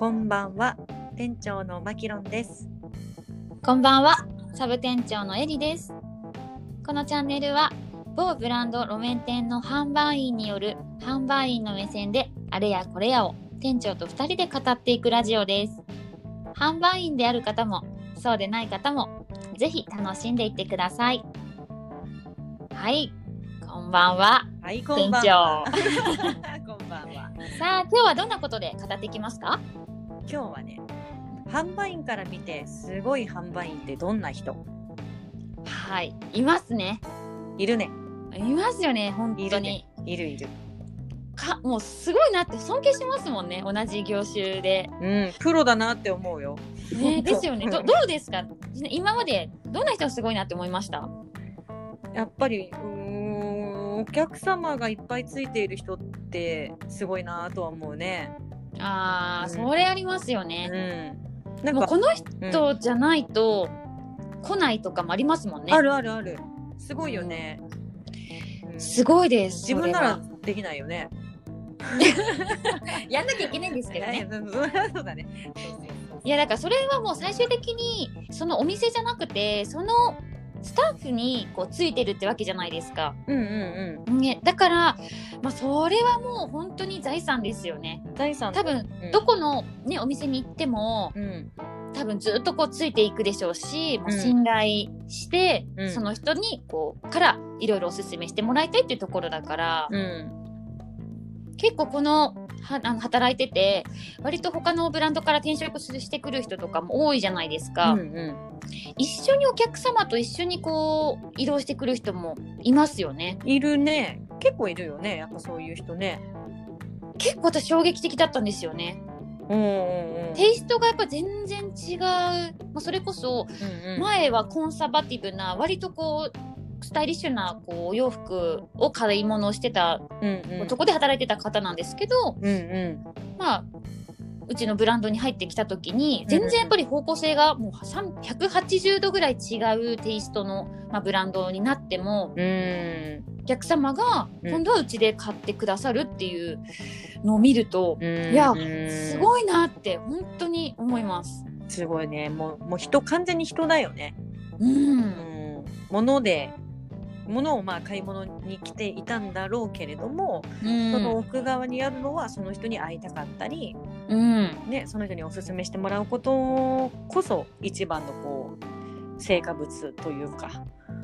こんばんは、店長のマキロンです。こんばんは、サブ店長のエリです。このチャンネルは、某ブランド路面店の販売員による販売員の目線で、あれやこれやを店長と2人で語っていくラジオです。販売員である方も、そうでない方も、ぜひ楽しんでいってください。はい、こんばんは。はい、こんばんは。こんばんは。さあ、今日はどんなことで語っていきますか？今日はね、販売員から見てすごい販売員ってどんな人？はい、いますね。いるね。いますよね、本当に。いるねいるいる。かもうすごいなって尊敬しますもんね同じ業種で、うん、プロだなって思うよ。ね、ですよねどどうですか？今までどんな人がすごいなって思いました？やっぱり、うーん、お客様がいっぱいついている人ってすごいなとは思うね。あー、うんそれありますようね、ん。なんか、このうん人じゃないと来ないとかもありますもんね、あるあるある。すごいよね。うんすごいです自分ならできないよね。やんなきゃいけないんですけどね そうだね。いやだからそれはもう最終的にそのお店じゃなくてそのスタッフにこうついてるってわけじゃないですか、うんうんね、だから、まあ、それはもう本当に財産ですよねうん。財産。多分うんどこの、ね、お店に行ってもうん。多分ずっとこうついていくでしょうし、もううん信頼して、うんその人にこうからいろいろおすすめしてもらいたいっていうところだから、うん。結構このはあの働いてて割と他のブランドから転職してくる人とかも多いじゃないですか、うんうん。一緒にお客様と一緒にこう移動してくる人もいますよねいるね。結構いるよね。やっぱそういう人ね。結構私衝撃的だったんですよねうん。テイストがやっぱ全然違う、まあ、それこそ。前はコンサバティブな割とこうスタイリッシュなこうお洋服を買い物をしてた、うんうん。そこで働いてた方なんですけど、うんうん。まあうちのブランドに入ってきた時にうん全然やっぱり方向性がもう3 180度ぐらい違うテイストの、まあ、ブランドになってもうん。お客様がうん今度はうちで買ってくださるっていうのを見ると、うん。いやうんすごいなって本当に思います。すごいね。もう、もう人、完全に人だよね。う、うんん。物で、物をまあ買い物に来ていたんだろうけれども、うん。その奥側にあるのはその人に会いたかったり、うん。ね、その人におすすめしてもらうことこそ一番のこう成果物というか、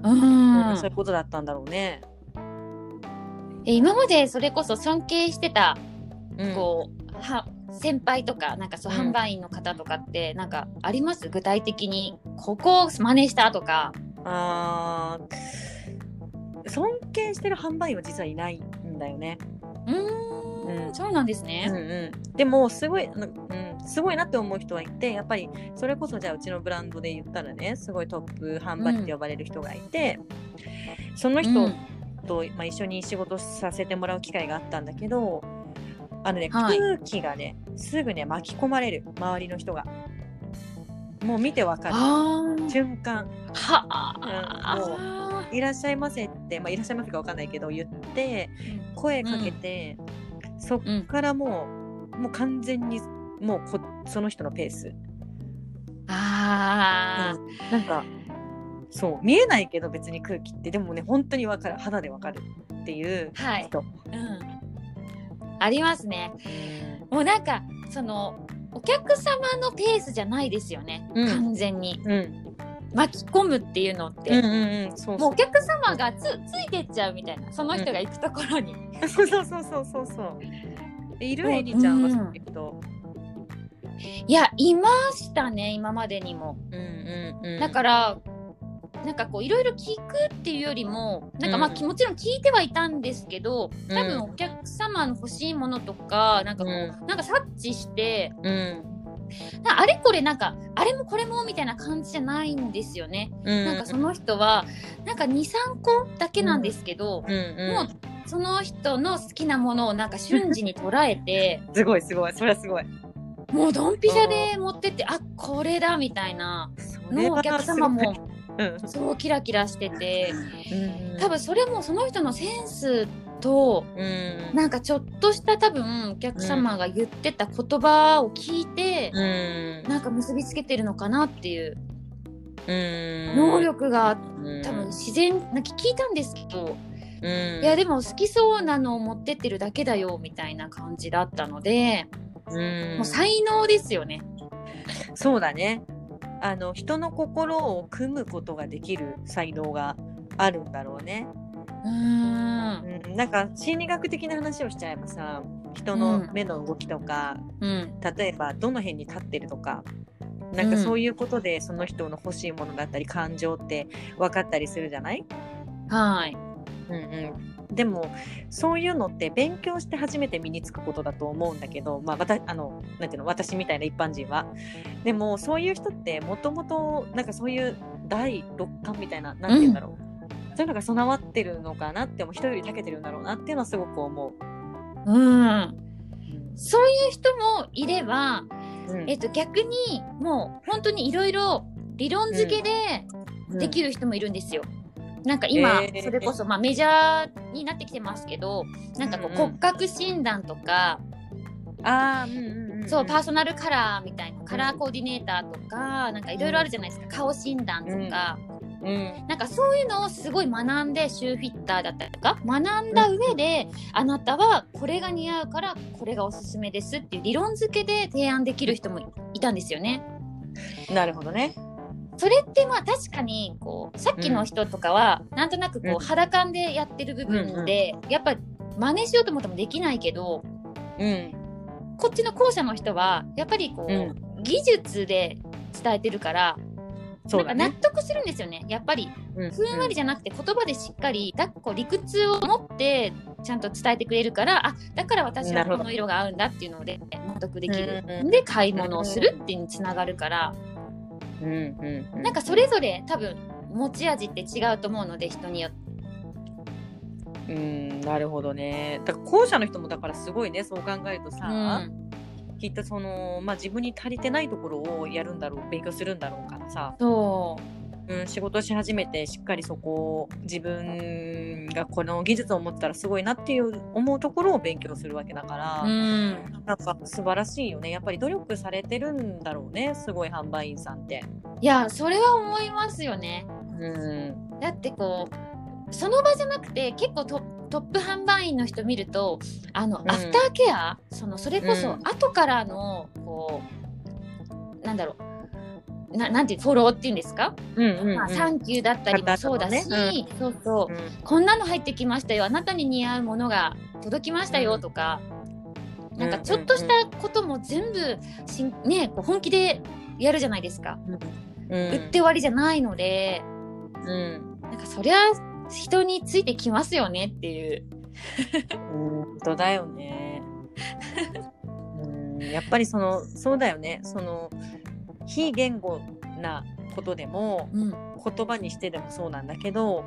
うん。そういうことだったんだろうね。え今までそれこそ尊敬してたうん。こう、は先輩とかなんかそううん。販売員の方とかってなんかあります？具体的に。ここを真似したとか。あー尊敬してる販売員は実はいないんだよね。うーん。うん。そうなんですうんね。うん、でもすごい、うんうん、すごいなって思う人はいてやっぱりそれこそじゃあうちのブランドで言ったらねすごいトップ販売って呼ばれる人がいて、その人と、まあ、一緒に仕事させてもらう機会があったんだけどあのね、はい。空気がねすぐね巻き込まれる周りの人が。もう見てわかる。瞬間。はうんあ「いらっしゃいませ」って、まあ、いらっしゃいませかわかんないけど言って声かけて、そっからもう、もう完全にもうこその人のペース。あー。なんかそう見えないけど別に空気って。でもね本当にわかる。肌でわかるっていうはい、人、うん、ありますね。もうなんかそのお客様のペースじゃないですよね、うん。完全に。うん巻き込むっていうのって、もうお客様がつついてっちゃうみたいなその人が行くところに、そうそうそうそうそうそう。えいるうんエリちゃんはそういう人いやいましたね今までにも。うんうんうん。だからなんかこういろいろ聞くっていうよりもなんかまあ、うん。きもちろん聞いてはいたんですけど多うん。分お客様の欲しいものとかなんかこう、うなんか察知してうん。なあれこれなんかあれもこれもみたいな感じじゃないんですよね。うん。なんかその人はなんか23個だけなんですけど、うんうん。もうその人の好きなものをなんか瞬時に捉えて すごいすごい。それはすごい。もうドンピシャで持ってってあこれだみたいな。のをお客様もうん。そうキラキラしてて。うん。多分それもその人のセンスとうん。なんかちょっとした多分お客様が言ってた言葉を聞いて、うん。なんか結びつけてるのかなっていう。うん。能力がうん多分自然なんか聞いたんですけど、うん。いやでも好きそうなのを持ってってるだけだよみたいな感じだったので、うん。もう才能ですよね。そうだね。あの人の心を組むことができる才能があるんだろうね、うん、なんか心理学的な話をしちゃえばさ人の目の動きとか、うん。例えばどの辺に立ってるとかなんかそういうことでその人の欲しいものだったり感情って分かったりするじゃない、はい。うんうん、でもそういうのって勉強して初めて身につくことだと思うんだけど、まあ、わたあのていうの私みたいな一般人は。でもそういう人ってもともとなんかそういう第六感みたいななんていうんだろう、そういうのが備わってるのかなっても人より長けてるんだろうなっていうのはすごく思う。うん。そういう人もいれば、うん。えっと、逆にもう本当にいろいろ理論付けでできる人もいるんですよ。なんか今、えー。それこそ、まあ、メジャーになってきてますけどなんかこう、うんうん。骨格診断とか、あーうんうんうんん。そうパーソナルカラーみたいなカラーコーディネーターとかなんかいろいろあるじゃないですか。顔診断とか、うん。なんかそういうのをすごい学んでシューフィッターだったりとか学んだ上で、あなたはこれが似合うからこれがおすすめですっていう理論付けで提案できる人もいたんですよね。なるほどね。それってまあ確かにこうさっきの人とかはなんとなくこう肌感でやってる部分でやっぱ真似しようと思ってもできないけどうん。こっちの後者の人はやっぱりこう、う技術で伝えてるからそうだね。納。得するんですよね。やっぱりうんふんわりじゃなくて言葉でしっかりだこう理屈を持ってちゃんと伝えてくれるからあだから私はこの色が合うんだっていうので納得できる、うんうんで買い物をするっていうにつながるから、うんうんうん。なんかそれぞれ多分持ち味って違うと思うので人によって。うんなるほどね。だから後者の人もだからすごいねそう考えるとさ、うんきっとそのまあ自分に足りてないところをやるんだろう勉強するんだろうからさ、そう。ん、仕事し始めてしっかりそこを自分がこの技術を持ってたらすごいなっていう思うところを勉強するわけだから、う、うん、なんか素晴らしいよね。やっぱり努力されてるんだろうねすごい販売員さんって。いやそれは思いますよね。うん。だってこうその場じゃなくて結構トトップ販売員の人見るとあの、うん。アフターケアそのそれこそうん。後からのこうなんだろう。ななんていうフォローっていうんですか、うんうんうん。まあ、サンキューだったりもそうだし、そうそう。うん。こんなの入ってきましたよ。あなたに似合うものが届きましたよとか、なんかちょっとしたことも全部しん、ね、こう本気でやるじゃないですか、うん。売って終わりじゃないので。うん。なんかそりゃ人についてきますよねっていう。本当だよね。うんやっぱりそのそうだよねその非言語なことでもうん言葉にしてでもそうなんだけど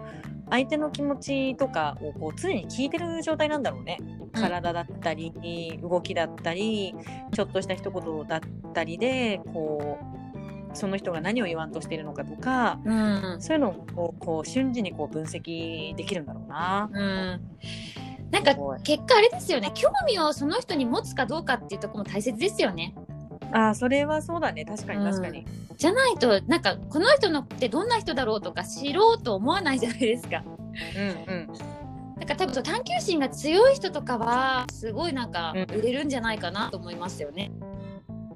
相手の気持ちとかをこう常に聞いてる状態なんだろうね。体だったり動きだったりちょっとした一言だったりでこうその人が何を言わんとしているのかとかうんそういうのをこう瞬時にこう分析できるんだろうな。うんなんか結果あれですよね興味をその人に持つかどうかっていうところも大切ですよね。あーそれはそうだね確かに確かに。じゃないとなんかこの人のってどんな人だろうとか知ろうと思わないじゃないですか。うんうんなんか多分そう探求心が強い人とかはすごいなんかうん売れるんじゃないかなと思いますよね。う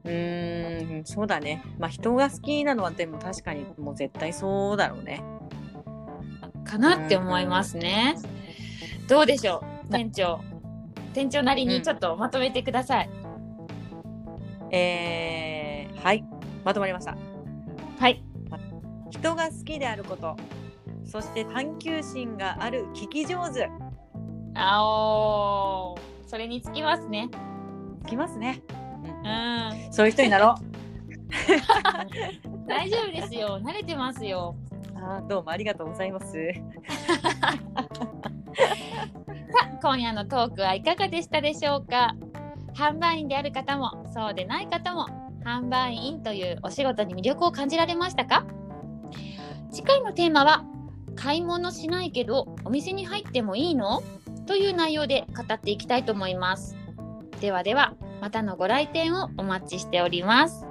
ーんそうだね。まあ人が好きなのはでも確かにもう絶対そうだろうね。かなって思いますね。どうでしょう？店長。店長なりにちょっとまとめてください。えー、はい。まとまりました。はい。人が好きであること。そして探求心がある聞き上手。あおーそれにつきますね。つきますねうんそういう人になろう。大丈夫ですよ。慣れてますよ。あどうもありがとうございます。さあ今夜のトークはいかがでしたでしょうか？販売員である方もそうでない方も販売員というお仕事に魅力を感じられましたか？次回のテーマは買い物しないけどお店に入ってもいいの？という内容で語っていきたいと思います。ではではまたのご来店をお待ちしております。